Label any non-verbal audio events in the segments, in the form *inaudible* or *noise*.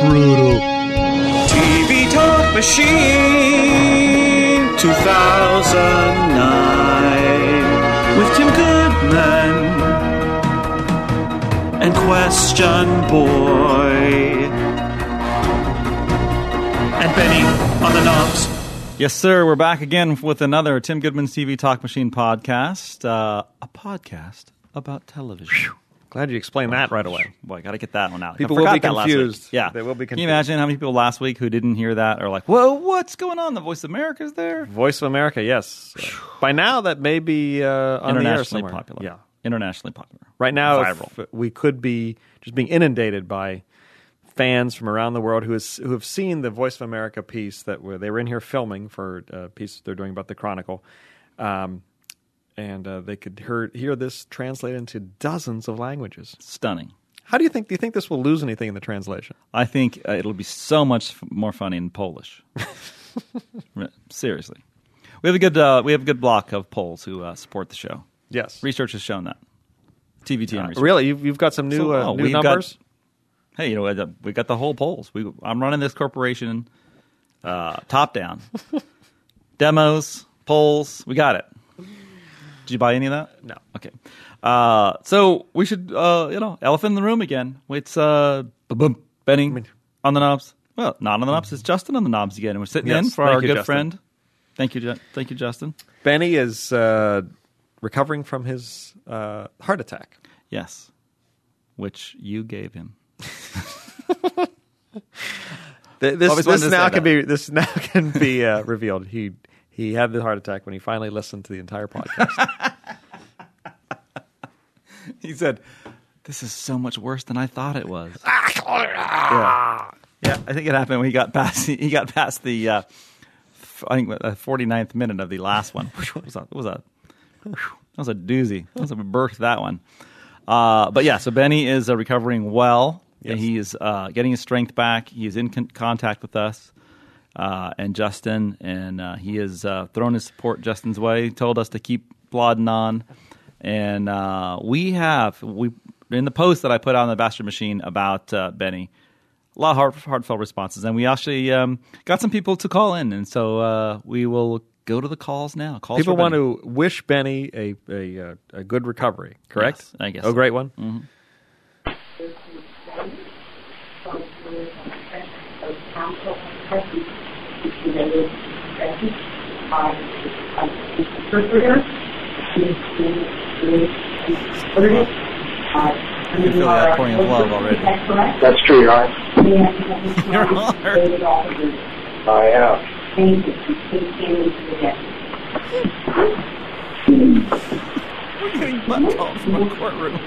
Brutal. TV Talk Machine 2009 with Tim Goodman and Question Boy and Benny on the knobs. Yes, sir. We're back again with another Tim Goodman's TV Talk Machine podcast. Uh, a podcast about television. Glad you explained that right away. Boy, got to get that one out. People will be that last week. confused. Yeah, They will be Can you imagine how many people last week who didn't hear that are like, "Whoa, what's going on? The Voice of America is there." Voice of America, yes. By now, that may be uh, on the air Internationally popular. Yeah. internationally popular. Right now, viral. we could be just being inundated by fans from around the world who, who have seen the Voice of America piece that were, they were in here filming for a piece they're doing about the Chronicle. Um, and uh, they could hear, hear this translated into dozens of languages. Stunning. How do you think? Do you think this will lose anything in the translation? I think uh, it'll be so much f- more funny in Polish. *laughs* Seriously, we have a good uh, we have a good block of Poles who uh, support the show. Yes. Research has shown that. TVT Uh, research. really, you've, you've got some new So, uh, oh, new we've got- numbers. hey, you know we got the whole polls. We I'm running this corporation uh, top down. *laughs* Demos, polls, we got it. Did you buy any of that? No. Okay. Uh, so we should, uh, you know, elephant in the room again. It's uh, boom, Benny on the knobs. Well, not on the knobs. It's Justin on the knobs again. And we're sitting Yes, in for our you, good Justin. friend. Thank you, Ju- thank you, Justin. Benny is uh, recovering from his uh, heart attack. Yes, which you gave him. *laughs* Th- This, this now can that. be this *laughs* now can be uh, revealed. He he had the heart attack when he finally listened to the entire podcast. *laughs* He said, "This is so much worse than I thought it was." *laughs* yeah. yeah, I think it happened when he got past. *laughs* He got past the, uh, f- I think, the 49th minute of the last one. It was a, it was a, that was a doozy. That was a birth that one. Uh, but yeah, so Benny is uh, recovering well. Yes. He is uh, getting his strength back. He is in con- contact with us uh, and Justin, and uh, he has uh, thrown his support Justin's way. Told us to keep plodding on, and uh, we have we in the post that I put out on the Bastard Machine about uh, Benny. A lot of heart, heartfelt responses, and we actually um, got some people to call in, and so uh, we will go to the calls now. Calls People want to wish Benny a a, uh, a good recovery. Correct? Yes, I guess Oh, great one. You feel the outpouring of love already. That's true, Your. I am. We're getting butt calls from courtroom.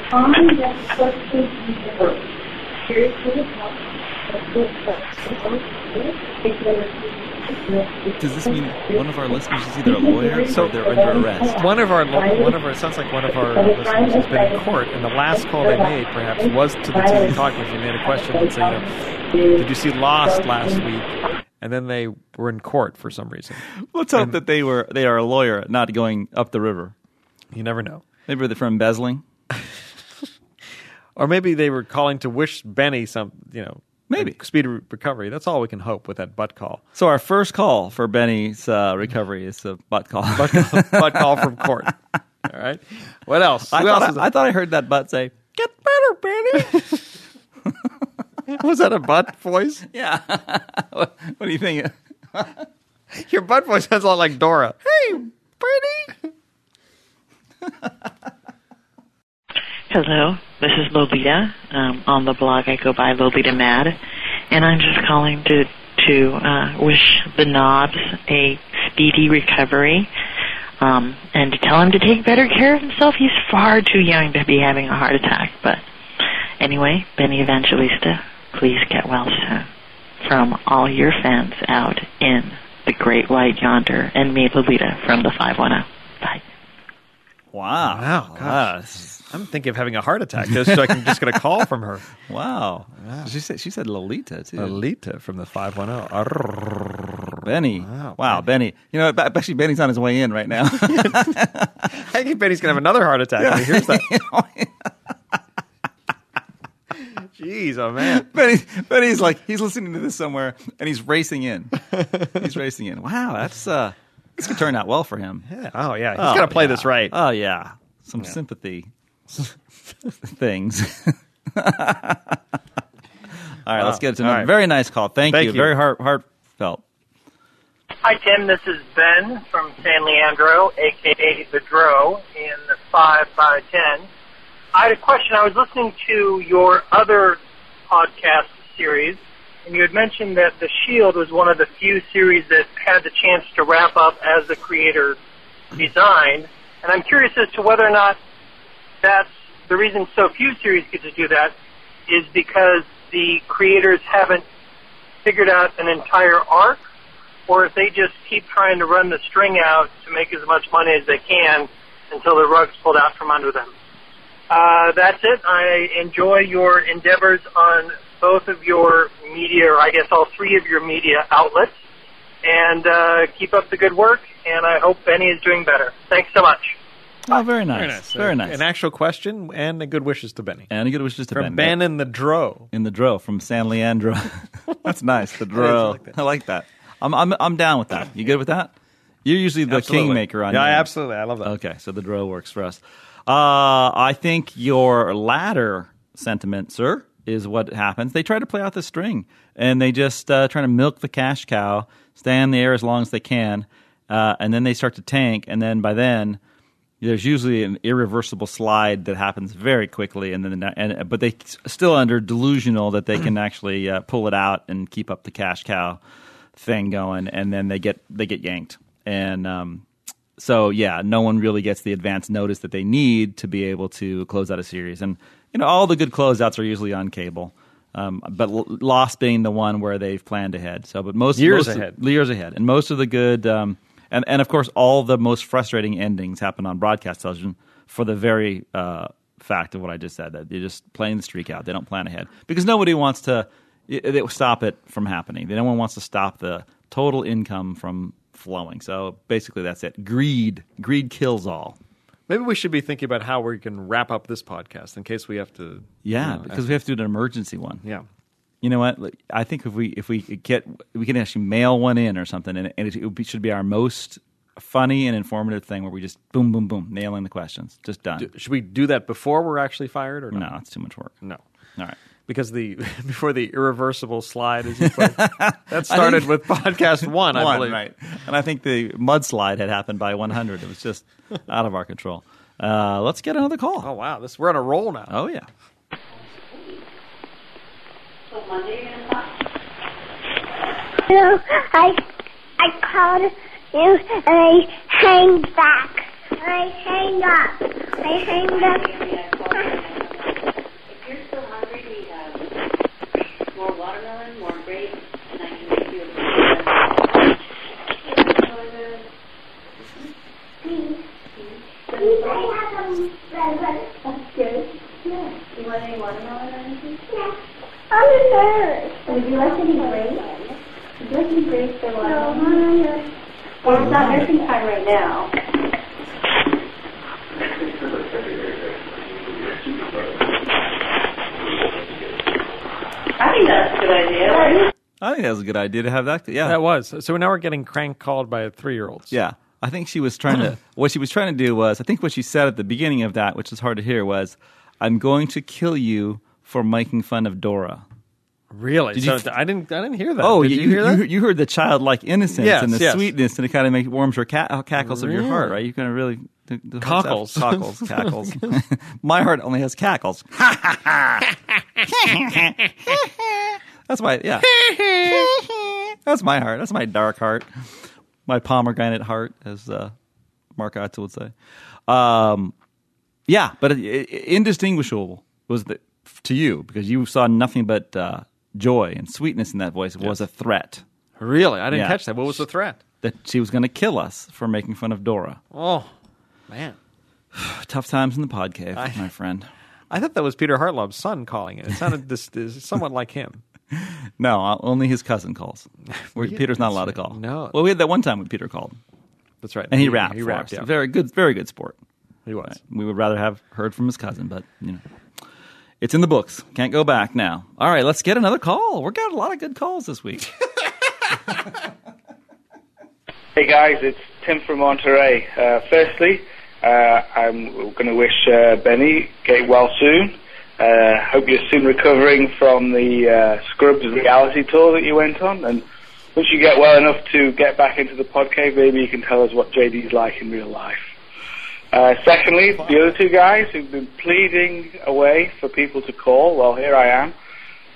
Does this mean one of our listeners is either a lawyer or they're under arrest? One of our one of our it sounds like one of our listeners has been in court, and the last call they made perhaps was to the TV talk machine. They had a question and say, you know, "Did you see Lost last week?" And then they were in court for some reason. Let's hope that they were they are a lawyer, not going up the river. You never know. Maybe they're from embezzling. *laughs* Or maybe they were calling to wish Benny some, you know, Maybe. Speed recovery. That's all we can hope with that butt call. So our first call for Benny's uh, recovery is a butt call. *laughs* Butt call, butt call from court. *laughs* All right. What else? I, Who thought else I, I thought I heard that butt say, "Get better, Benny." *laughs* was that a butt voice? yeah. what, what do you think? Your butt voice sounds a lot like Dora. Hey, Benny. Hello, this is Lolita. Um, on the blog, I go by Lolita Mad, and I'm just calling to to uh, wish the Knobs a speedy recovery, um, and to tell him to take better care of himself. He's far too young to be having a heart attack. But anyway, Benny Evangelista, please get well soon. From all your fans out in the Great White Yonder, and me, Lolita, from the 510. Bye. Wow. Wow, gosh. I'm thinking of having a heart attack just so I can just get a call from her. *laughs* Wow. She said she said Lolita too. Lolita from the 510. Benny. Wow, Benny. You know, actually, Benny's on his way in right now. I think Benny's going to have another heart attack when he hears that. Jeez, oh man. Benny, Benny's like he's listening to this somewhere and he's racing in. he's racing in. Wow, that's uh, this could turn out well for him. Yeah. Oh yeah, he's Oh, got to play yeah. this right. Oh yeah, some sympathy *laughs* things. *laughs* All right, let's get to All another right. very nice call. Thank, Thank you. you. Very heart heartfelt. Hi, Tim. This is Ben from San Leandro, aka the Dro, in the 5 by 10 I had a question. I was listening to your other podcast series, and you had mentioned that The Shield was one of the few series that had the chance to wrap up as the creator designed. And I'm curious as to whether or not that's the reason so few series get to do that is because the creators haven't figured out an entire arc, or if they just keep trying to run the string out to make as much money as they can until the rug's pulled out from under them. Uh, that's it. I enjoy your endeavors on both of your media, or I guess all three of your media outlets, and uh, keep up the good work. And I hope Benny is doing better. Thanks so much. Oh, very nice. Very nice. Very nice. An actual question and a good wishes to Benny. and a good wishes to From Ben. Ben and the Dro. in the Dro from San Leandro. *laughs* That's nice. The *laughs* Dro. like. I like that. I'm I'm I'm down with that. You good with that? You're usually the Absolutely. kingmaker on here. Yeah, your absolutely. I love that. Okay, so the Dro works for us. Uh, I think your latter sentiment, sir, is what happens. They try to play out the string, and they just uh, try to milk the cash cow, stay in the air as long as they can, uh, and then they start to tank, and then by then. There's usually an irreversible slide that happens very quickly, and then and but they still under delusional that they can actually uh, pull it out and keep up the cash cow thing going, and then they get they get yanked, and um, so yeah, no one really gets the advance notice that they need to be able to close out a series. And you know, all the good closeouts are usually on cable, um, but Lost being the one where they've planned ahead. So, but most Years most- ahead. years ahead, and most of the good, um, and and of course, all the most frustrating endings happen on broadcast television for the very uh, fact of what I just said that they're just playing the streak out. They don't plan ahead because nobody wants to it, stop it from happening. No one wants to stop the total income from flowing. So basically, that's it. Greed, greed kills all. Maybe we should be thinking about how we can wrap up this podcast in case we have to. Yeah, you know, because we have to do an emergency one. yeah. You know what? I think if we if we get we can actually mail one in or something, and, and it, be, should be our most funny and informative thing where we just boom boom boom nailing the questions, just done. Should we do that before we're actually fired or no, not? it's too much work. No. All right. Because the *laughs* before the irreversible slide, put, *laughs* that started with podcast one, I *laughs* One, believe. right. And I think the mudslide had happened by 100. It was just out of our control. Uh, let's get another call. Oh wow, this we're on a roll now. Oh yeah. No, I I called you and I hang back. I hang up. I hang up. If you're still hungry, we have more watermelon, more grapes, and I can make you a You want any watermelon or anything? I'm a nurse. Would you like any grapes? Would you like any grapes or No, watermelon? I'm a nurse. Well, it's not nursing time right now. I think that's a good idea. I think that was a good idea to have that. Yeah. That was so. Now we're getting crank called by three year olds. Yeah. I think she was trying to, *laughs* what she was trying to do was, I think what she said at the beginning of that, which is hard to hear, was, I'm going to kill you for making fun of Dora. really. Did so you- I didn't. I didn't hear that. Oh, Did you, hear that? You, you heard the childlike innocence Yes, and the yes. sweetness, and it kind of makes warms your ca- cackles of your heart, right? You kind of really the, the Cockles. cockles, cackles. *laughs* *laughs* my heart only has cackles. *laughs* That's my yeah. That's my heart. That's my dark heart. My pomegranate heart, as uh, Mark Otto would say. Um, yeah, but it, it, indistinguishable was the to you because you saw nothing but uh, joy and sweetness in that voice. It was a threat really, I didn't Yeah. catch that. What was the threat? that she was going to kill us for making fun of Dora. Oh man, *sighs* Tough times in the pod cave, I- my friend. I thought that was Peter Hartlaub's son calling it. It sounded this, this somewhat like him. *laughs* No, uh, only his cousin calls. *laughs* Where Yeah, Peter's not allowed right. to call. No. Well, we had that one time when Peter called, That's right. and he, rapped. He rapped. Yeah. Very good, very good sport. He was. We would rather have heard from his cousin, but you know. It's in the books. Can't go back now. All right, let's get another call. We've got a lot of good calls this week. *laughs* Hey guys, it's Tim from Monterey. Uh, firstly, uh, I'm going to wish uh, Benny get well soon. Uh, hope you're soon recovering from the uh, Scrubs reality tour that you went on. And once you get well enough to get back into the podcast, maybe you can tell us what JD's like in real life. Uh, secondly, the other two guys who've been pleading away for people to call, well, here I am.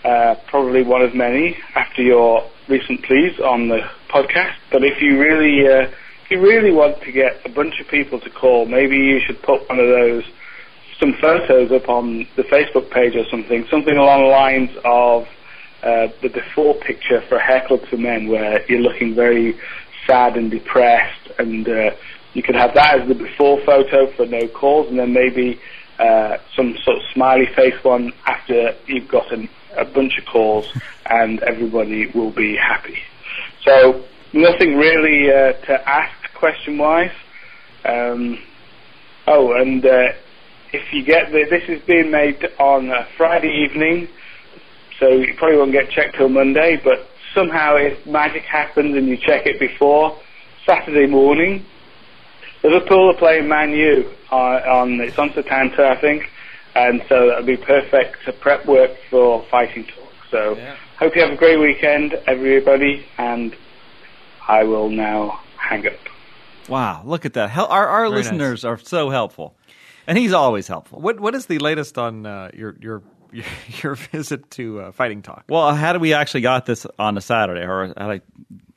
Uh, probably one of many after your recent pleas on the podcast. But if you really, uh, if you really want to get a bunch of people to call, maybe you should put one of those, some photos up on the Facebook page or something, something along the lines of uh, the before picture for Hair for Men, where you're looking very sad and depressed, and uh, you could have that as the before photo for no calls, and then maybe uh, some sort of smiley face one after you've gotten a bunch of calls, and everybody will be happy. So nothing really uh, to ask question-wise. Um, oh, and uh, if you get the, this is being made on Friday evening, so you probably won't get checked till Monday. But somehow, if magic happens and you check it before Saturday morning, Liverpool are playing Man U on, on it's on Setanta, I think, and so that'll be perfect to prep work for fighting talk. So hope you have a great weekend, everybody, and I will now hang up. Wow, look at that. Hel- our our Very listeners are so helpful. And he's always helpful. What what is the latest on uh, your your *laughs* your visit to uh, Fighting Talk? Well, how had we actually got this on a Saturday, or had I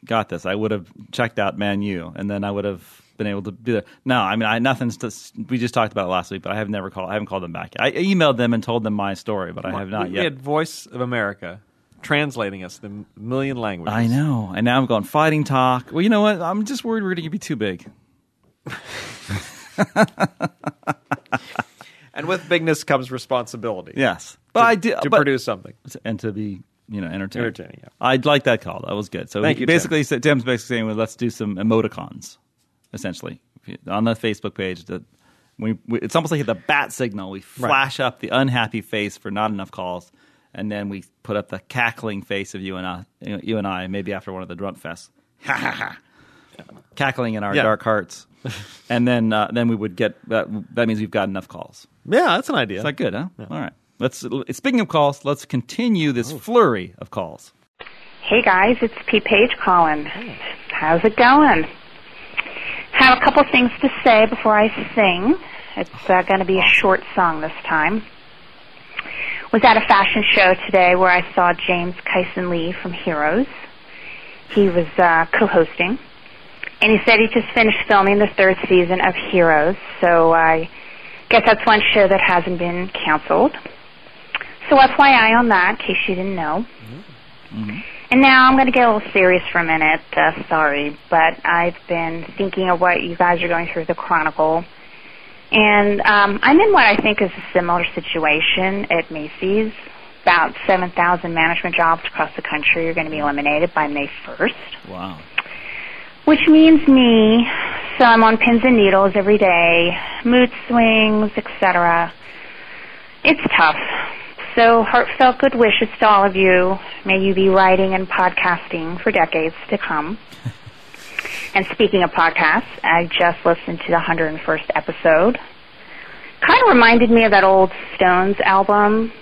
got this, I would have checked out Man U, and then I would have been able to do that. No, I mean, I nothing's. To, we just talked about it last week, but I have never called. I haven't called them back. I emailed them and told them my story, but I have not we, yet. We had Voice of America translating us the million languages. I know, and now I'm going fighting talk. Well, you know what? I'm just worried we're going to be too big. *laughs* And with bigness comes responsibility. Yes, but to, I did to but- produce something. and to be you know entertaining. Entertaining, yeah. I'd like that call. That was good. So Thank you, basically said Tim's basically saying, well, let's do some emoticons, essentially on the Facebook page. That we, we it's almost like the bat signal. We flash up the unhappy face for not enough calls, and then we put up the cackling face of you and I, you and I, maybe after one of the drunk fests, *laughs* ha ha ha, cackling in our Yeah. dark hearts, *laughs* and then uh, then we would get that. That means we've got enough calls. Yeah, that's an idea. Is that good, huh? All right. Let's. Speaking of calls, let's continue this flurry of calls. Hey guys, it's P. Page calling. How's it going? Have a couple things to say before I sing. It's uh, going to be a short song this time. Was at a fashion show today where I saw James Kyson Lee from Heroes. He was uh, co-hosting, and he said he just finished filming the third season of Heroes. So I guess that's one show that hasn't been canceled. So FYI on that, in case you didn't know. And now I'm going to get a little serious for a minute. Uh, sorry, but I've been thinking of what you guys are going through with the Chronicle, and um, I'm in what I think is a similar situation at Macy's. About 7,000 management jobs across the country are going to be eliminated by May 1st, Wow. which means me. So I'm on pins and needles every day, mood swings, etc. It's tough. So heartfelt good wishes to all of you. May you be writing and podcasting for decades to come. *laughs* and speaking of podcasts, I just listened to the 101st episode. Kind of reminded me of that old Stones album,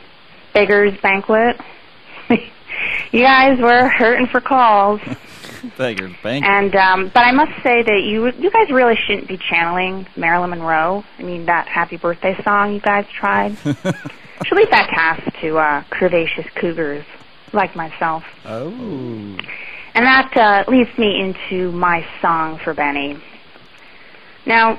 Beggar's Banquet. *laughs* you guys were hurting for calls. *laughs* Beggar's bank. And um, but I must say that you you guys really shouldn't be channeling Marilyn Monroe. I mean that Happy Birthday song you guys tried. Should leave that task to uh, curvaceous cougars like myself. Oh. And that uh, leads me into my song for Benny. Now,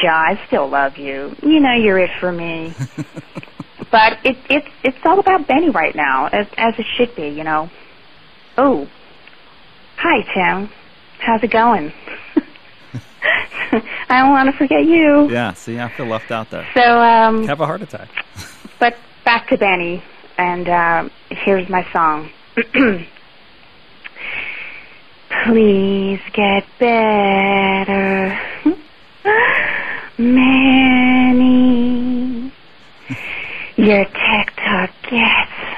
Ja, I still love you. You know you're it for me. *laughs* but it, it's it's all about Benny right now, as as it should be. You know. Oh, hi Tim. How's it going? *laughs* *laughs* I don't want to forget you. Yeah, see, I feel left out there. So, um, Have a heart attack. But back to Benny, and uh, here's my song. *clears throat* Please get better, *laughs* Manny. Your TikTok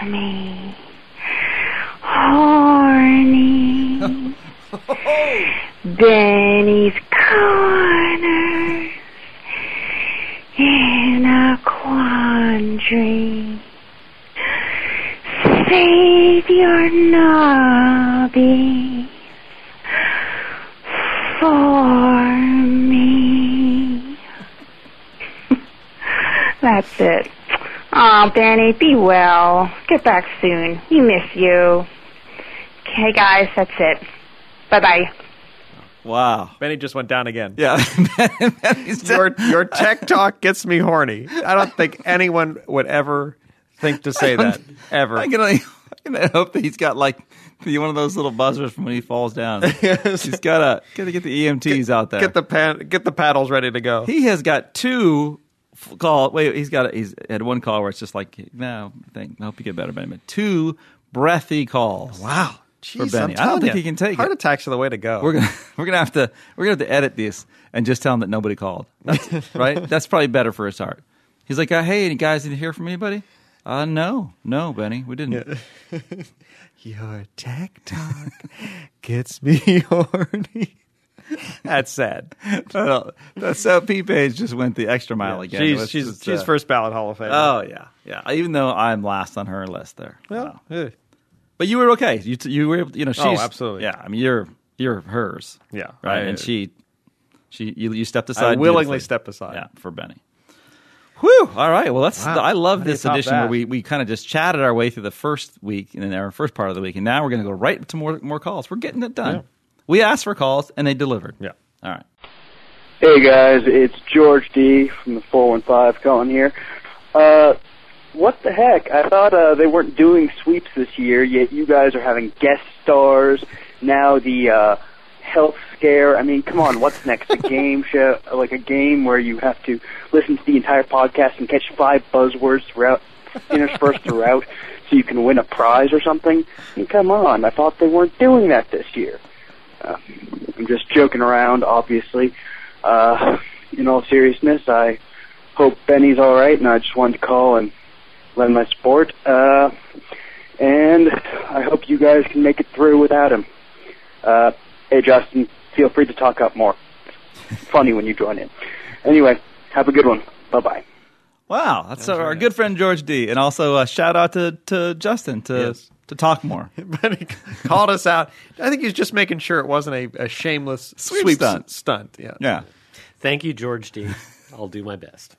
me horny. *laughs* Benny's corner in a quandary. Save your nobbies for me. *laughs* That's it. Oh, Benny, be well. Get back soon. We miss you. Okay, guys, that's it. Bye bye. Wow. Benny just went down again. Yeah. *laughs* your your tech talk gets me horny. I don't think anyone would ever think to say *laughs* that ever. I can only, *laughs* I hope that he's got like one of those little buzzers from when he falls down. *laughs* He's got to got to get the EMTs out there. Get the pan, get the paddles ready to go. he has got two call. Wait, he's got. A, he's had one call where it's just like, no, thank. I hope you get better. But two breathy calls. Wow. for Benny. I'm don't think you, he can take Heart it. attacks are the way to go. We're gonna *laughs* we're gonna have to we're gonna have to edit this and just tell him that nobody called. That's, right? That's probably better for his heart. He's like, uh, hey, any guys didn't hear from anybody? Uh, no, no, Benny, we didn't. Yeah. *laughs* Your tech talk gets me *laughs* horny. That's sad. So P page just went the extra mile again. She's she's just, she's uh, first ballot Hall of Fame. Oh yeah, yeah. Even though I'm last on her list there. well, but you were okay. You t- you were able. To, you know, she's Oh, absolutely. Yeah, I mean, you're you're hers. Yeah. right. I- and she she you, you stepped I aside. willingly stepped aside. Yeah, for Benny. Whew. All right. Well, that's Wow. I love How do you this edition that? where we, we kind of just chatted our way through the first week and then our first part of the week, and now we're going to go right to more more calls. We're getting it done. Yeah. We asked for calls and they delivered. Yeah. All right. Hey guys, it's George D from the 415 calling here. Uh, what the heck? I thought uh, they weren't doing sweeps this year, yet you guys are having guest stars. Now the uh, health scare. I mean, come on, what's next? A *laughs* game show, like a game where you have to listen to the entire podcast and catch five buzzwords throughout, interspersed throughout, so you can win a prize or something. I mean, come on, I thought they weren't doing that this year. Uh, I'm just joking around, obviously. Uh, in all seriousness, I hope Benny's all right, and I just wanted to call and lend my support. Uh, and I hope you guys can make it through without him. Uh, hey, Justin, feel free to talk up more. Funny when you join in. Anyway, have a good one. Bye bye. Wow, that's uh, our good friend George D, and also a shout out to to Justin to Yes. to talk more. *laughs* but he called us out. I think he's just making sure it wasn't a, a shameless Sweep sweep, stunt. stunt. Yeah. Yeah. Thank you, George D. *laughs* I'll do my best.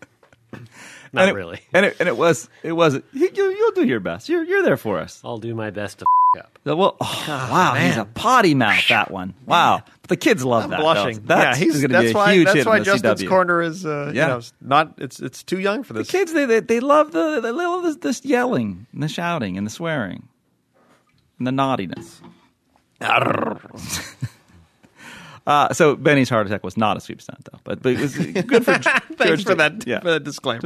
and Not it, really. And it, and it was it was you, you you'll do your best. You're you're there for us. I'll do my best to f- up. Well, oh, wow, he's a potty mouth that one. Wow, but the kids love I'm that. blushing. That's, yeah, he's going to be a why huge that's hit why in the Justin's CW. corner is uh, Yeah. you know not it's it's too young for The this. kids they, they they love the they love this, this yelling and the shouting and the swearing and the naughtiness. *laughs* Uh, so Benny's heart attack was not a sweep stunt though, but, but it was good for *laughs* Thanks George for that Yeah. for that disclaimer.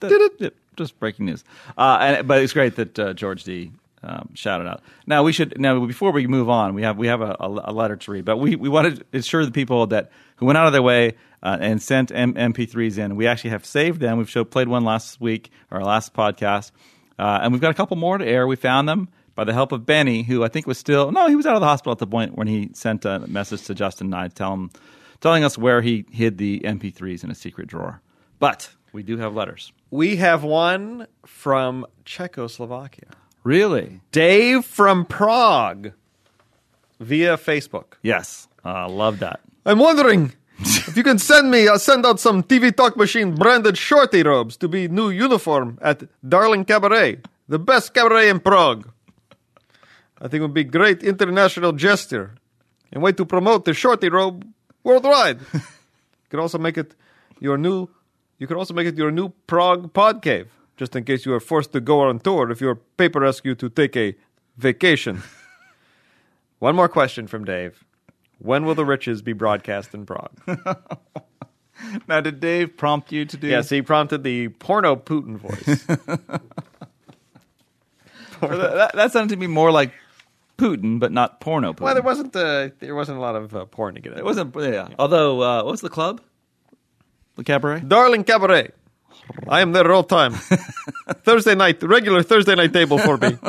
Just, *laughs* just breaking news. Uh, and, but it's great that uh, George D um, shouted out. Now we should now before we move on, we have we have a, a, letter to read, but we, we wanted to ensure the people that who went out of their way uh, and sent M- MP3s in. We actually have saved them. We've show, played one last week our last podcast, uh, and we've got a couple more to air. We found them by the help of Benny, who I think was still no, he was out of the hospital at the point when he sent a message to Justin and I, tell him, telling us where he hid the MP3s in a secret drawer. But we do have letters. We have one from Czechoslovakia. Really? Dave from Prague via Facebook. Yes, uh, love that. I'm wondering *laughs* if you can send me, uh, send out some TV Talk Machine branded shorty robes to be new uniform at Darling Cabaret, the best cabaret in Prague. I think it would be great international gesture and way to promote the shorty robe worldwide. *laughs* you could also make it your new. You could also make it your new Prague pod cave, just in case you are forced to go on tour if your paper asks you to take a vacation. *laughs* One more question from Dave. When will the riches be broadcast in Prague? *laughs* Now, did Dave prompt you to do? yes, he prompted the porno Putin voice. *laughs* Well, that, that- that sounded to me more like Putin, but not porno Putin. well, there wasn't uh, there wasn't a lot of uh, porn to get in. it wasn't. Yeah. Although, uh, what was the club? The cabaret. Darling Cabaret. I am there all time. *laughs* Thursday night, regular Thursday night table for me. *laughs*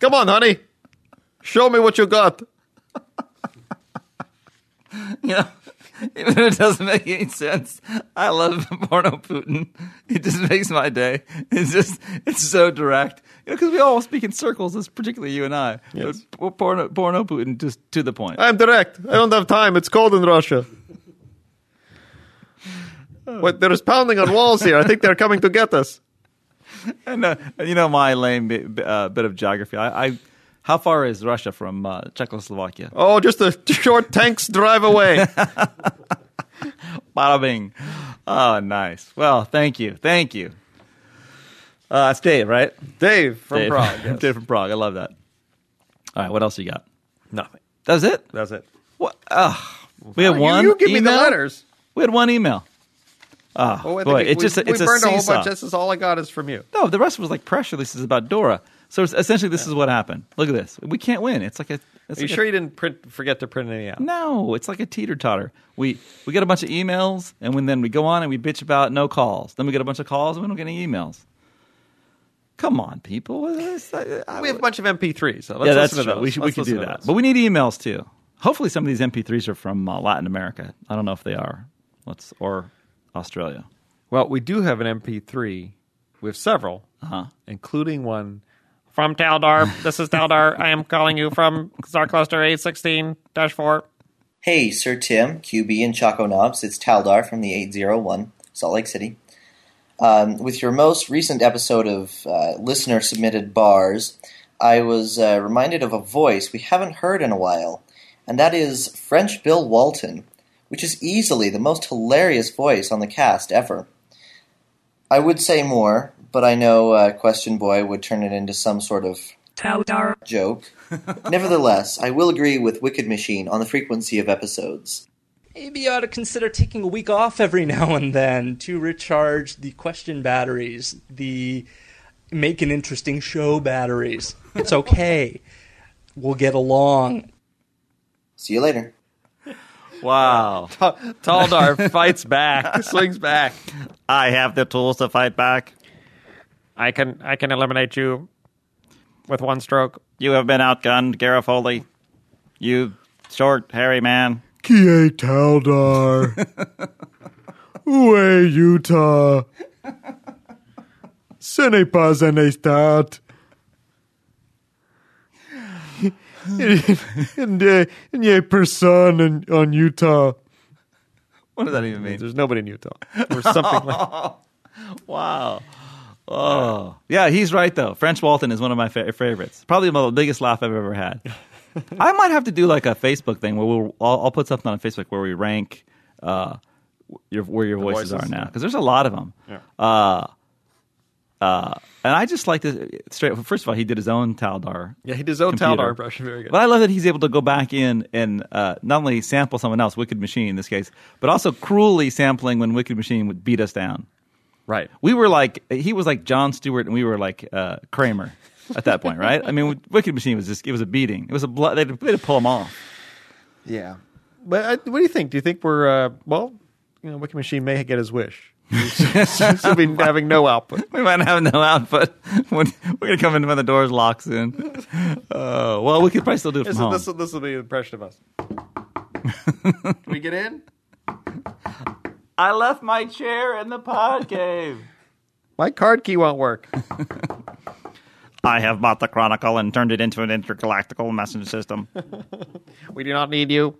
Come on, honey. Show me what you got. *laughs* You know, even if it doesn't make any sense, I love porno Putin. It just makes my day. It's just, it's so direct. You know, because we all speak in circles, it's particularly you and I. Yes. But porno, porno Putin, just to the point. I am direct. I don't have time. It's cold in Russia. Wait, there is pounding on walls here. I think they're coming to get us. *laughs* and uh, you know my lame bit, uh, bit of geography. I, I how far is Russia from uh, Czechoslovakia? Oh, just a short tank's drive away. *laughs* Bada bing. Oh, nice. Well, thank you, thank you. Uh, it's Dave, right? Dave from Dave. Prague. *laughs* yes. Dave from Prague. I love that. All right, what else you got? Nothing. That was it. That's it. What? Uh, we had one. You, give me the letters. We had one email. Oh, Oh, boy, we, it just we, it's we a burned a whole bunch. This is all I got is from you. No, the rest was like press releases about Dora. So essentially, this is what happened. Look at this. We can't win. It's like a. It's Are you like a- sure you didn't print, forget to print any out? No, it's like a teeter totter. We we get a bunch of emails, and when then we go on and we bitch about no calls. Then we get a bunch of calls, and we don't get any emails. Come on, people. I- I- We have a bunch of MP3s. So yeah, that's true. We, should, we could do that, but we need emails too. Hopefully, some of these MP3s are from uh, Latin America. I don't know if they are. Let's or Australia. Well, we do have an MP3. We have several, uh-huh. including one from Taldar. this is Taldar. I am calling you from Star Cluster A16-4. Hey, Sir Tim, QB, and Choco Knobs. It's Taldar from the 801, Salt Lake City. Um, with your most recent episode of uh, listener submitted bars, I was uh, reminded of a voice we haven't heard in a while, and that is French Bill Walton, which is easily the most hilarious voice on the cast ever. I would say more, but I know uh, Question Boy would turn it into some sort of Taldar. joke. *laughs* Nevertheless, I will agree with Wicked Machine on the frequency of episodes. Maybe you ought to consider taking a week off every *laughs* now and then to recharge the question batteries, the make an interesting show batteries. It's okay. we'll get along. See you later. Wow. *laughs* Taldar fights back, *laughs* swings back. I have the tools to fight back. I can I can eliminate you with one stroke. You have been outgunned, Garofoli. You short, hairy man. Kie Taldar. Ue, Utah. Ce n'est pas un estat. And a person in, on Utah. What does that even mean? There's nobody in Utah. Or something like *laughs* wow. Oh, yeah, he's right though. French Walton is one of my fa- favorites. Probably the biggest laugh I've ever had. *laughs* I might have to do like a Facebook thing where we'll I'll, I'll put something on Facebook where we rank uh, your where your voices, voices, are now because there's a lot of them. Yeah. Uh, uh, and I just like to straight. First of all, he did his own Taldar. Yeah, he did his own computer. Taldar impression. Very good. But I love that he's able to go back in and uh, not only sample someone else, Wicked Machine in this case, but also cruelly sampling when Wicked Machine would beat us down. Right. We were like he was like Jon Stewart, and we were like uh, Kramer at that point, right? I mean, Wicked Machine was just it was a beating. It was a blood. They had to, they had to pull him off. Yeah. But uh, what do you think? Do you think we're uh, well? You know, Wicked Machine may get his wish. Seems to be having no output. We might have no output. When, we're gonna come in when the doors locks in. Uh, well, we could probably still do it from This, home. this, this will be an impression of us. Can we get in? I left my chair in the pod cave. My card key won't work. I have bought the Chronicle and turned it into an intergalactical messenger system. *laughs* we do not need you.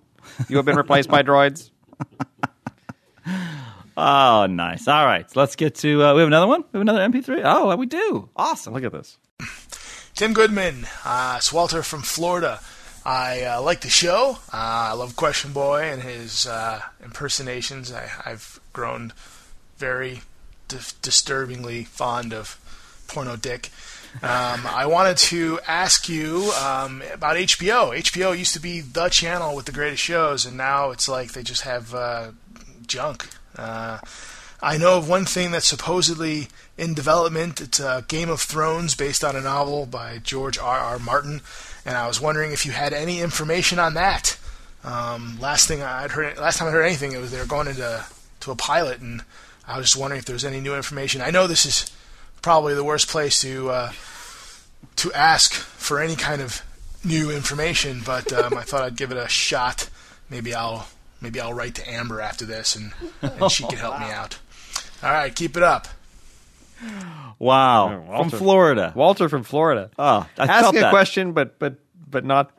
You have been replaced by droids. *laughs* Oh, nice. All right, let's get to. Uh, we have another one. We have another MP3. Oh, we do. Awesome. Look at this. Tim Goodman, uh, it's from Florida. I uh, like the show. Uh, I love Question Boy and his uh, impersonations. I, I've grown very di- disturbingly fond of porno dick. Um, *laughs* I wanted to ask you um, about HBO. HBO used to be the channel with the greatest shows, and now it's like they just have uh, junk. Uh, I know of one thing that's supposedly in development. It's uh, Game of Thrones, based on a novel by George R. R. Martin, and I was wondering if you had any information on that. Um, last thing I'd heard, last time I heard anything, it was they were going into to a pilot, and I was just wondering if there's any new information. I know this is probably the worst place to uh, to ask for any kind of new information, but um, I thought I'd give it a shot. Maybe I'll maybe I'll write to Amber after this, and, and *laughs* she can help me out. All right, keep it up. Wow, Walter. from Florida. Walter from Florida. Oh, I felt asking a that. question, but but but not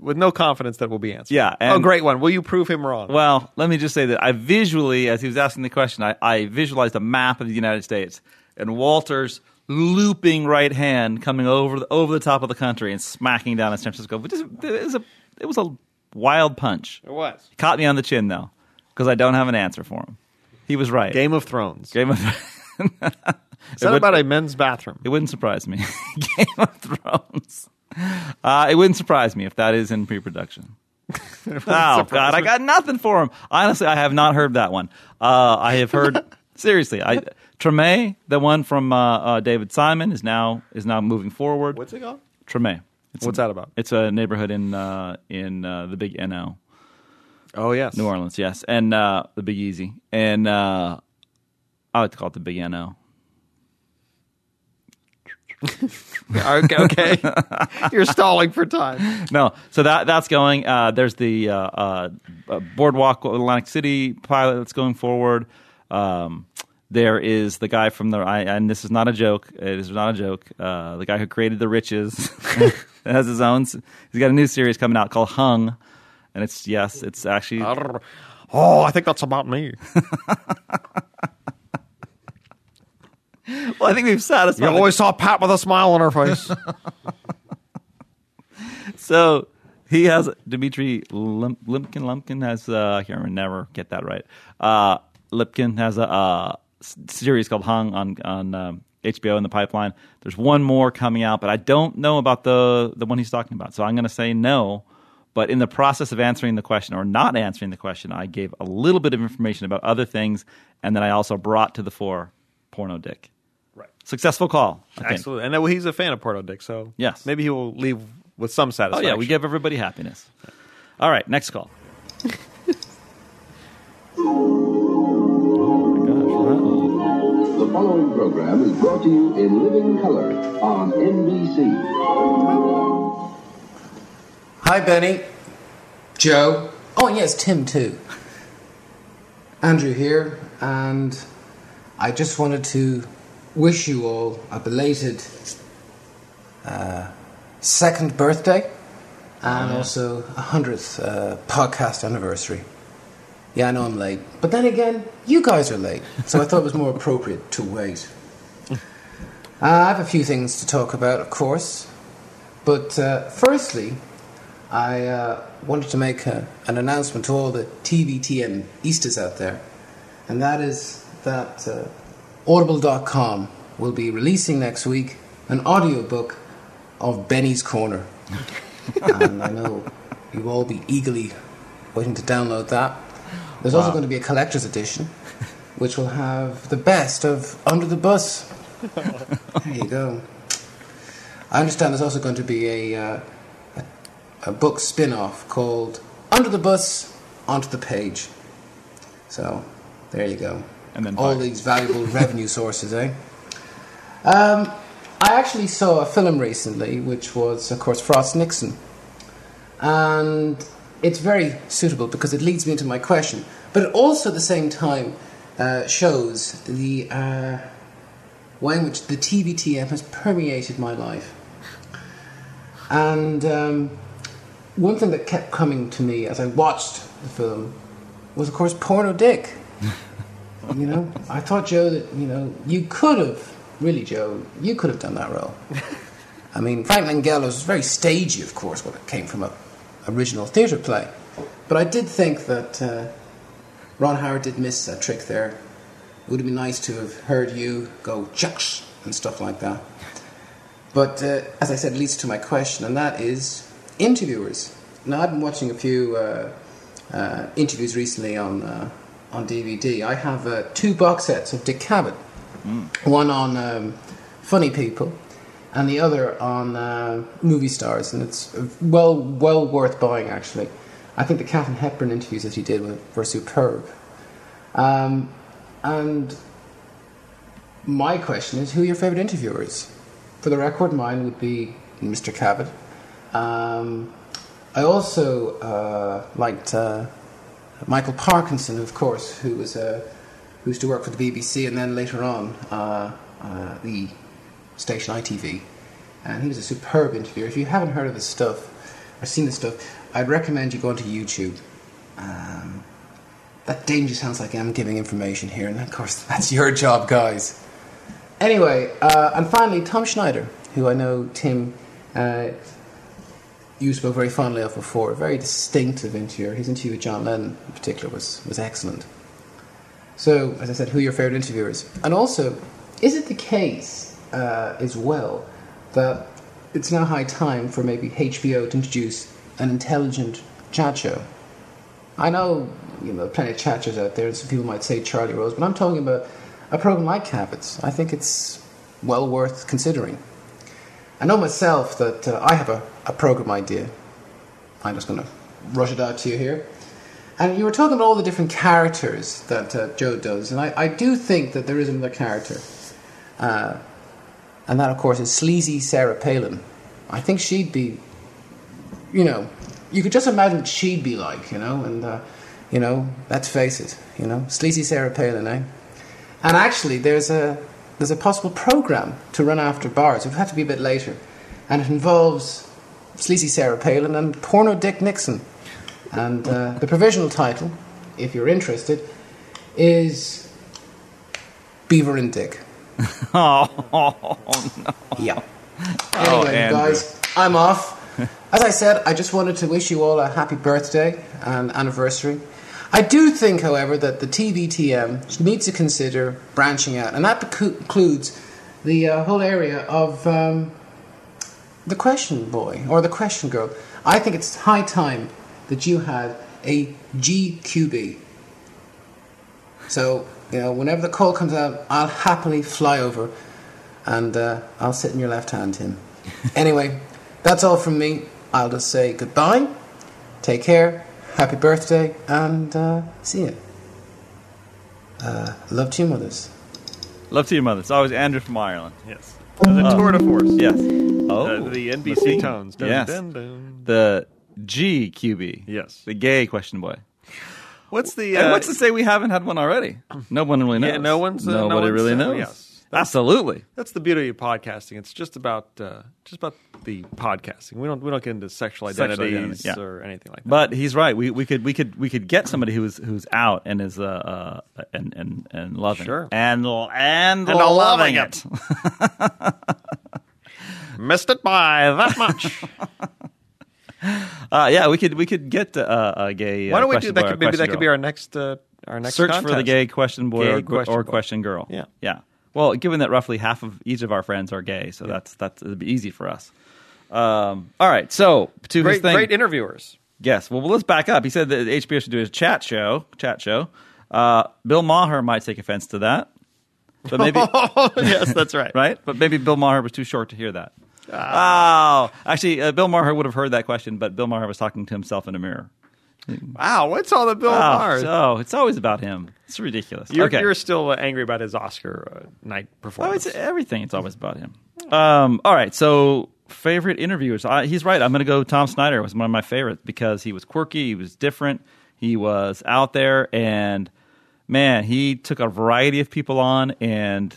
with no confidence that will be answered. Yeah, oh, great one. Will you prove him wrong? Well, let me just say that I visually, as he was asking the question, I, I visualized a map of the United States and Walter's looping right hand coming over the, over the top of the country and smacking down at San Francisco. But this- it was a it was a wild punch. It was. He caught me on the chin though, because I don't have an answer for him. He was right. Game of Thrones. Game of. *laughs* Is that about a men's bathroom? It wouldn't surprise me. *laughs* Game of Thrones. Uh, it wouldn't surprise me if that is in pre-production. *laughs* oh surprise God, I got nothing for him. Honestly, I have not heard that one. Uh, I have heard seriously. I Treme, the one from uh, uh, David Simon, is now is now moving forward. What's it called? Treme. It's What's a, that about? It's a neighborhood in uh, in uh, the Big NO. Oh yes, New Orleans, yes, and uh, the Big Easy, and uh, I like to call it the Big NO. *laughs* okay, okay. You're stalling for time. *laughs* no, so that that's going. Uh, there's the uh, uh, uh, Boardwalk Atlantic City pilot that's going forward. Um, there is the guy from the I, and this is not a joke. It is not a joke. Uh, the guy who created the Riches *laughs* has his own. He's got a new series coming out called Hung, and it's yes, it's actually. Oh, I think that's about me. *laughs* well, I think we've satisfied. You always saw Pat with a smile on her face. *laughs* so he has Dimitri Lim, Limpkin. Lumpkin has uh, I can't never get that right. Uh, Lipkin has a uh, series called Hung on on um, HBO in the pipeline. There's one more coming out, but I don't know about the the one he's talking about. So I'm going to say no. But in the process of answering the question or not answering the question, I gave a little bit of information about other things, and then I also brought to the fore porno dick. Right. Successful call. I. Absolutely, and then, well, he's a fan of porno Dick, so Yes. maybe he will leave with some satisfaction. Oh satisfaction. yeah, we give everybody happiness. All right, next call. *laughs* The following program is brought to you in living color on NBC. Hi, Benny. Joe. Oh, yes, Tim, too. Andrew here, and I just wanted to wish you all a belated uh, second birthday and Oh, yeah. also a hundredth uh, podcast anniversary. Yeah, I know I'm late, but then again, you guys are late, so I thought it was more appropriate to wait. Uh, I have a few things to talk about, of course, but uh, firstly, I uh, wanted to make a, an announcement to all the TVTM Easters out there, and that is that uh, Audible.com will be releasing next week an audiobook of Benny's Corner. *laughs* and I know you'll all be eagerly waiting to download that. There's also going to be a collector's edition, which will have the best of Under the Bus. *laughs* There you go. I understand there's also going to be a, uh, a, a book spin off called Under the Bus, Onto the Page. So, there you go. And then all these valuable *laughs* revenue sources, eh? Um, I actually saw a film recently, which was, of course, Frost Nixon. And it's very suitable because it leads me into my question, but it also at the same time uh, shows the uh, way in which the TVTM has permeated my life. And um, one thing that kept coming to me as I watched the film was, of course, Porno Dick. *laughs* you know, I thought, Joe, that, you know, you could have, really, Joe, you could have done that role. *laughs* I mean, Frank Langella was very stagey, of course, when it came from a original theatre play. But I did think that uh, Ron Howard did miss a trick there. It would have been nice to have heard you go chucks and stuff like that. But uh, as I said, it leads to my question, and that is interviewers. Now, I've been watching a few uh, uh, interviews recently on uh, on DVD. I have uh, two box sets of Dick Cavett. One on um, funny people, and the other on uh, movie stars, and it's well well worth buying. Actually, I think the Katharine Hepburn interviews that he did were, were superb. Um, and my question is, who are your favorite interviewers? For the record, mine would be Mr. Cavett. Um, I also uh, liked uh, Michael Parkinson, of course, who was uh, who used to work for the BBC and then later on uh, uh, the station ITV. And he was a superb interviewer. If you haven't heard of his stuff or seen his stuff, I'd recommend you go onto YouTube. Um, that danger sounds like I'm giving information here, and of course, *laughs* that's your job, guys. Anyway, uh, and finally, Tom Snyder, who I know Tim, uh, you spoke very fondly of before. A very distinctive interviewer. His interview with John Lennon, in particular, was, was excellent. So, as I said, who your favourite interviewers? And also, is it the case uh, as well that it's now high time for maybe HBO to introduce an intelligent chat show? I know, you know, plenty of chat shows out there, and some people might say Charlie Rose, but I'm talking about a program like Cavett's. I think it's well worth considering. I know myself that uh, I have a, a program idea. I'm just going to rush it out to you here. And you were talking about all the different characters that uh, Joe does, and I, I do think that there is another character. Uh, and that, of course, is sleazy Sarah Palin. I think she'd be, you know, you could just imagine she'd be like, you know, and, uh, you know, let's face it, you know, sleazy Sarah Palin, eh? And actually, there's a, there's a possible program to run after bars. It would have to be a bit later. And it involves sleazy Sarah Palin and porno Dick Nixon. And uh, the provisional title, if you're interested, is Beaver and Dick. *laughs* oh, no. Yeah. Oh, Anyway, Andrew. guys, I'm off. As I said, I just wanted to wish you all a happy birthday and anniversary. I do think, however, that the TVTM needs to consider branching out, and that becu- includes the uh, whole area of um, the question boy or the question girl. I think it's high time that you had a GQB. So, you know, whenever the call comes out, I'll happily fly over and uh, I'll sit in your left hand, Tim. *laughs* anyway, that's all from me. I'll just say goodbye, take care, happy birthday, and uh, see you. Uh, love to your mothers. Love to your mothers. It's always Andrew from Ireland. Yes. The tour de force. Yes. Oh, Uh, the NBC see? tones. Dun, yes. dun, dun. The GQB. Yes. The gay question boy. What's the? And uh, what's to say we haven't had one already? No one really knows. Yeah, no one's. Uh, no Nobody one's, really knows. yes. Absolutely. That's the beauty of podcasting. It's just about uh, just about the podcasting. We don't we don't get into sexual Sexual identities identity, yeah. or anything like that. But he's right. We we could we could we could get somebody who's who's out and is uh, uh and and and loving Sure. and and, And loving loving it. *laughs* Missed it by that much. *laughs* *laughs* uh, yeah, we could we could get uh, a gay. Why uh, don't we do that? Could, maybe that could be girl. our next uh, our next search for the gay question boy Gay or, question or boy. question girl. Yeah. yeah. Well, given that roughly half of each of our friends are gay, so that's that's it'd be easy for us. Um, all right, so to his Great, thing, great interviewers. Yes. Well, let's back up. He said that HBO should do a chat show. Chat show. Uh, Bill Maher might take offense to that, but maybe *laughs* yes, that's right. *laughs* right. But maybe Bill Maher was too short to hear that. Oh, actually, uh, Bill Maher would have heard that question, but Bill Maher was talking to himself in a mirror. Wow, what's all the Bill oh, Maher? So it's always about him. It's ridiculous. You're, okay. you're still uh, angry about his Oscar uh, night Oh, performance. it's everything. It's always about him. Um, all right. So favorite interviewers. I, he's right. I'm going to go. Tom Snyder was one of my favorites because he was quirky. He was different. He was out there, and man, he took a variety of people on, and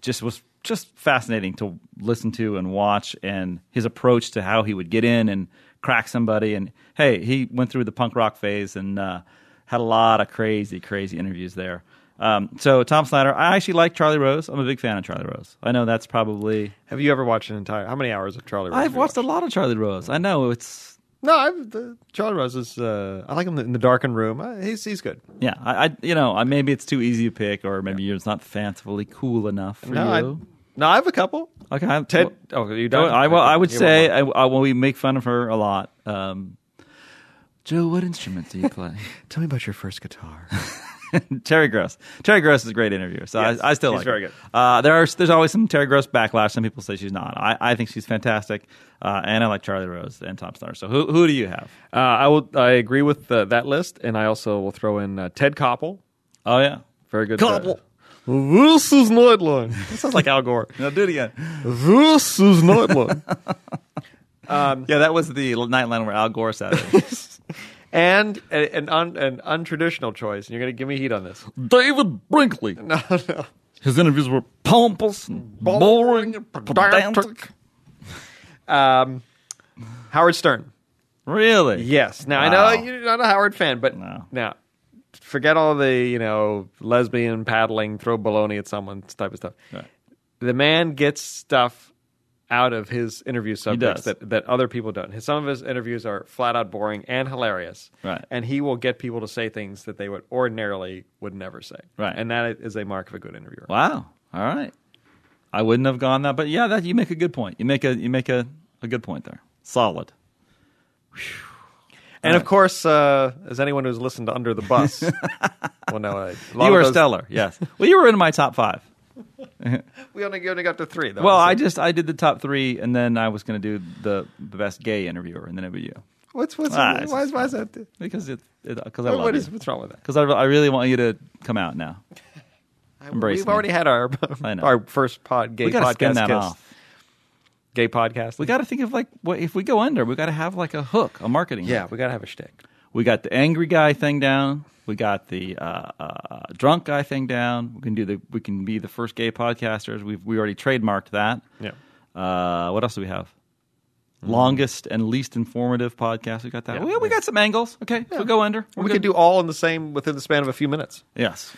just was just fascinating to listen to and watch. And his approach to how he would get in and crack somebody. And hey, he went through the punk rock phase and uh, had a lot of crazy, crazy interviews there. Um, so Tom Snyder, I actually like Charlie Rose. I'm a big fan of Charlie Rose. I know that's probably. Have you ever watched an entire? How many hours of Charlie? Rose I've you watched a lot of Charlie Rose. I know it's. No, I've, the, Charlie Rose is. Uh, I like him in the darkened room. Uh, he's he's good. Yeah, I, I you know I, maybe it's too easy to pick, or maybe you're not fancifully cool enough for no, I, you. No, I have a couple. okay, I, Ted. Oh, you don't. I, well, I would You say won't. I, I, well, we make fun of her a lot. Um, Joe, what instrument do you play? *laughs* Tell me about your first guitar. *laughs* Terry Gross. Terry Gross is a great interviewer, so Yes, I, I still she's like very her. good. Uh, there are there's always some Terry Gross backlash. Some people say she's not. I, I think she's fantastic, uh, and I like Charlie Rose and Tom Snyder. So who who do you have? Uh, I will. I agree with uh, that list, and I also will throw in uh, Ted Koppel. Oh yeah, Very good. Koppel. This is Nightline. *laughs* That sounds like Al Gore. No, do it again. This is Nightline. *laughs* um, yeah, that was the Nightline where Al Gore sat. it. *laughs* and a- an, un, an untraditional choice. And you're going to give me heat on this. David Brinkley. No, no. His interviews were pompous and boring and pedantic. Um, Howard Stern. Really? Yes. Now I know you're not a Howard fan, but now forget all the you know lesbian paddling, throw baloney at someone type of stuff. The man gets stuff out of his interview subjects that, that other people don't. His, some of his interviews are flat out boring and hilarious. Right. And he will get people to say things that they would ordinarily would never say. Right. And that is a mark of a good interviewer. Wow. All right. I wouldn't have gone that, but yeah, that you make a good point. You make a you make a, a good point there. Solid. And of course, uh, as anyone who's listened to Under the Bus, *laughs* well, no, a lot You of were those- stellar. *laughs* Yes. Well, you were in my top five. We only, only got to three, though. well, So- I just I did the top three, and then I was going to do the, the best gay interviewer, and then it'd be you. What's what's Ah, why, it's is, why is that? Because it because I What- love what you. what's wrong with that? Because I, I really want you to come out now. *laughs* Embrace We've me. already had our I know. our first pod gay we gotta podcast. spin that kiss. off. Gay podcast. We got to think of like what if we go under. We got to have like a hook, a marketing. Yeah, hook. we got to have a shtick. We got the angry guy thing down. We got the uh, uh, drunk guy thing down. We can do the. We can be the first gay podcasters. We've we already trademarked that. Yeah. Uh, what else do we have? Longest and least informative podcast. We got that. Yeah. we, we got some angles. Okay, so go under. We're we good. could do all in the same within the span of a few minutes. Yes.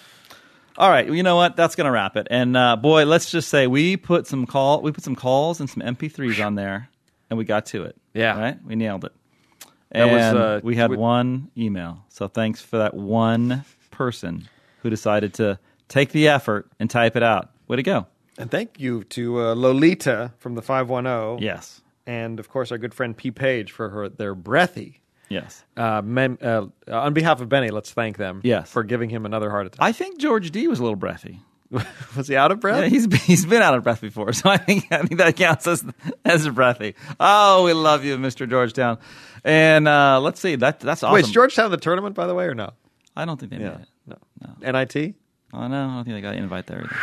All right. You know what? That's gonna wrap it. And uh, boy, let's just say we put some call. We put some calls and some MP3s on there, and we got to it. Yeah. Right. We nailed it. That And was, uh, we had we- one email. So thanks for that one person who decided to take the effort and type it out. Way to go. And thank you to uh, Lolita from the five one zero. Yes. And of course, our good friend P Page for her their breathy. Yes. Uh, mem- uh, on behalf of Benny, let's thank them. Yes. For giving him another heart attack. I think George D was a little breathy. *laughs* was he out of breath? Yeah, he's he's been out of breath before, so I think I think that counts as as breathy. Oh, we love you, Mister Georgetown. And uh, let's see, that that's awesome. Wait, is Georgetown the tournament, by the way, or no? I don't think they made it. No. NIT? Oh no, I don't think they got an invite there. Either.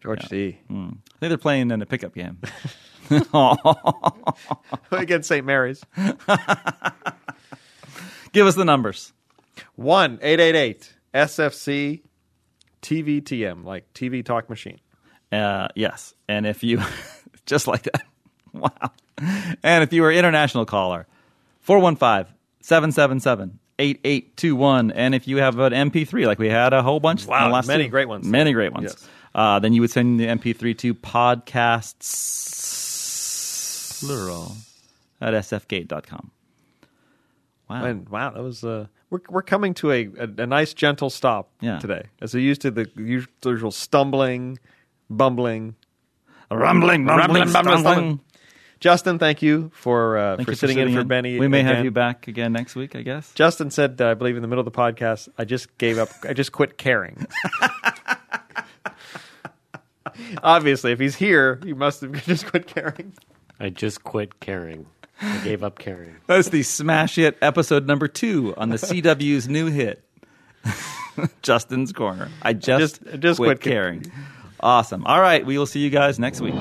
George D. Hmm. I think they're playing in a pickup game. *laughs* *laughs* Against St. Mary's. Give us the numbers. 1 888 SFC TVTM, like TV Talk Machine. Uh, yes, and if you *laughs* just like that, *laughs* wow. And if you are an international caller, 415-777-8821. And if you have an MP3, like we had a whole bunch. Wow, last many two- great ones. Many great ones. Yes. Uh, then you would send the MP3 to podcasts plural at sfgate.com. Wow. And wow, that was uh, we're we're coming to a, a, a nice gentle stop Yeah. today, as opposed to the usual stumbling, bumbling, Rumbling, rumbling, stumbling. Justin, thank you for uh, Thank for you sitting in for Benny. We may have you back again next week, I guess. Justin said, uh, I believe in the middle of the podcast, I just gave up. I just quit caring. *laughs* Obviously, if he's here, he must have *laughs* just quit caring. I just quit caring. I gave up caring. That's the smash hit episode number two on the CW's new hit, *laughs* Justin's Corner. I just, Just- just quit quit caring. Awesome. All right, we will see you guys next week.